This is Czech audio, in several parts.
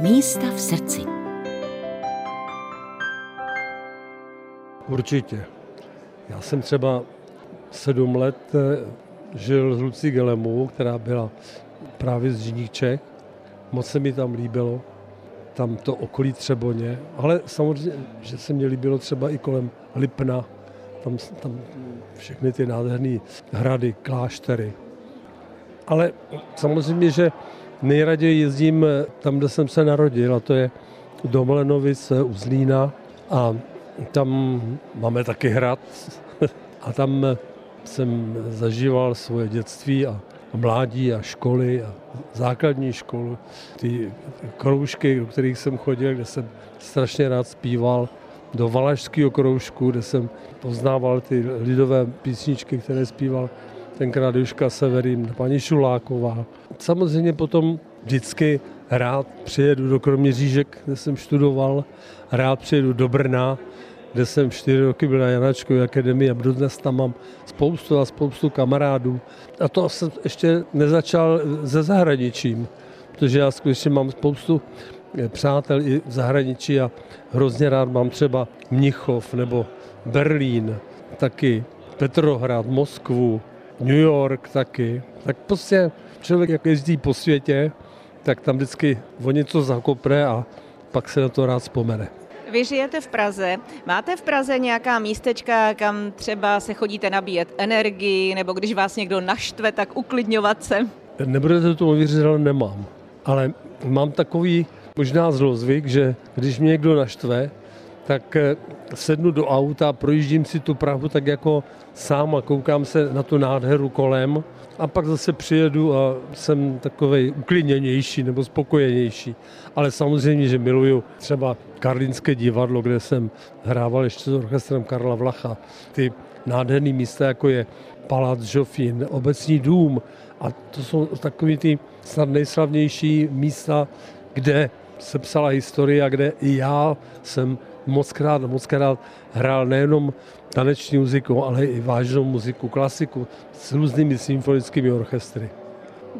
Místa v srdci. Určitě. Já jsem třeba sedm let eh, žil s Lucí Gelemovou, která byla právě z Žíních Čech. Moc se mi tam líbilo, tam to okolí Třeboně, ale samozřejmě, že se mi líbilo třeba i kolem Lipna, tam, tam všechny ty nádherné hrady, kláštery. Ale samozřejmě, že nejraději jezdím tam, kde jsem se narodil, a to je do Mlenovic u Zlína. A tam máme taky hrad. A tam jsem zažíval svoje dětství a mládí a školy a základní školu, ty kroužky, do kterých jsem chodil, kde jsem strašně rád zpíval, do Valašského kroužku, kde jsem poznával ty lidové písničky, které zpíval tenkrát Juška Severin, paní Šuláková. Samozřejmě potom vždycky rád přijedu do Kroměřížek, kde jsem študoval, rád přijedu do Brna, kde jsem čtyři roky byl na Janačkové akademii a dodnes tam mám spoustu a spoustu kamarádů. A to jsem ještě nezačal se zahraničím, protože já skutečně mám spoustu eh, přátel i v zahraničí a hrozně rád mám třeba Mnichov nebo Berlín taky, Petrohrad, Moskvu, New York taky. Tak prostě člověk, jak jezdí po světě, tak tam vždycky o něco zakopne a pak se na to rád vzpomene. Vy žijete v Praze. Máte v Praze nějaká místečka, kam třeba se chodíte nabíjet energii, nebo když vás někdo naštve, tak uklidňovat se? Nebudete to uvěřit, ale nemám. Ale mám takový možná zlozvyk, že když mě někdo naštve, tak eh, sednu do auta, projíždím si tu Prahu tak jako sám a koukám se na tu nádheru kolem a pak zase přijedu a jsem takový uklidněnější nebo spokojenější. Ale samozřejmě, že miluju třeba Karlínské divadlo, kde jsem hrával ještě s orchestrem Karla Vlacha. Ty nádherné místa, jako je Palác Žofín, obecní dům. A to jsou takový ty snad nejslavnější místa, kde se psala historie kde i já jsem moc krát, moc krát hrál nejenom taneční muziku, ale i vážnou muziku, klasiku s různými symfonickými orchestry.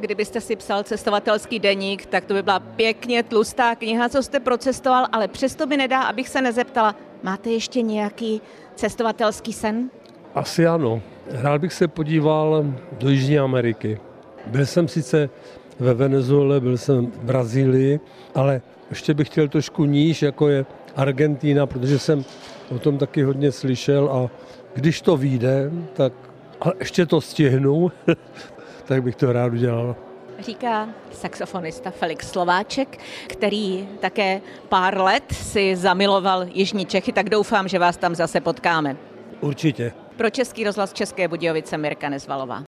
Kdybyste si psal cestovatelský deník, tak to by byla pěkně tlustá kniha, co jste procestoval, ale přesto by nedá, abych se nezeptala, máte ještě nějaký cestovatelský sen? Asi ano. Rád bych se podíval do Jižní Ameriky. Byl jsem sice ve Venezuele, byl jsem v Brazílii, ale ještě bych chtěl trošku níž, jako je Argentína, protože jsem o tom taky hodně slyšel a když to vyjde, tak a ještě to stihnu, tak bych to rád udělal. Říká saxofonista Felix Slováček, který také pár let si zamiloval Jižní Čechy, tak doufám, že vás tam zase potkáme. Určitě. Pro Český rozhlas České Budějovice Mirka Nezvalová.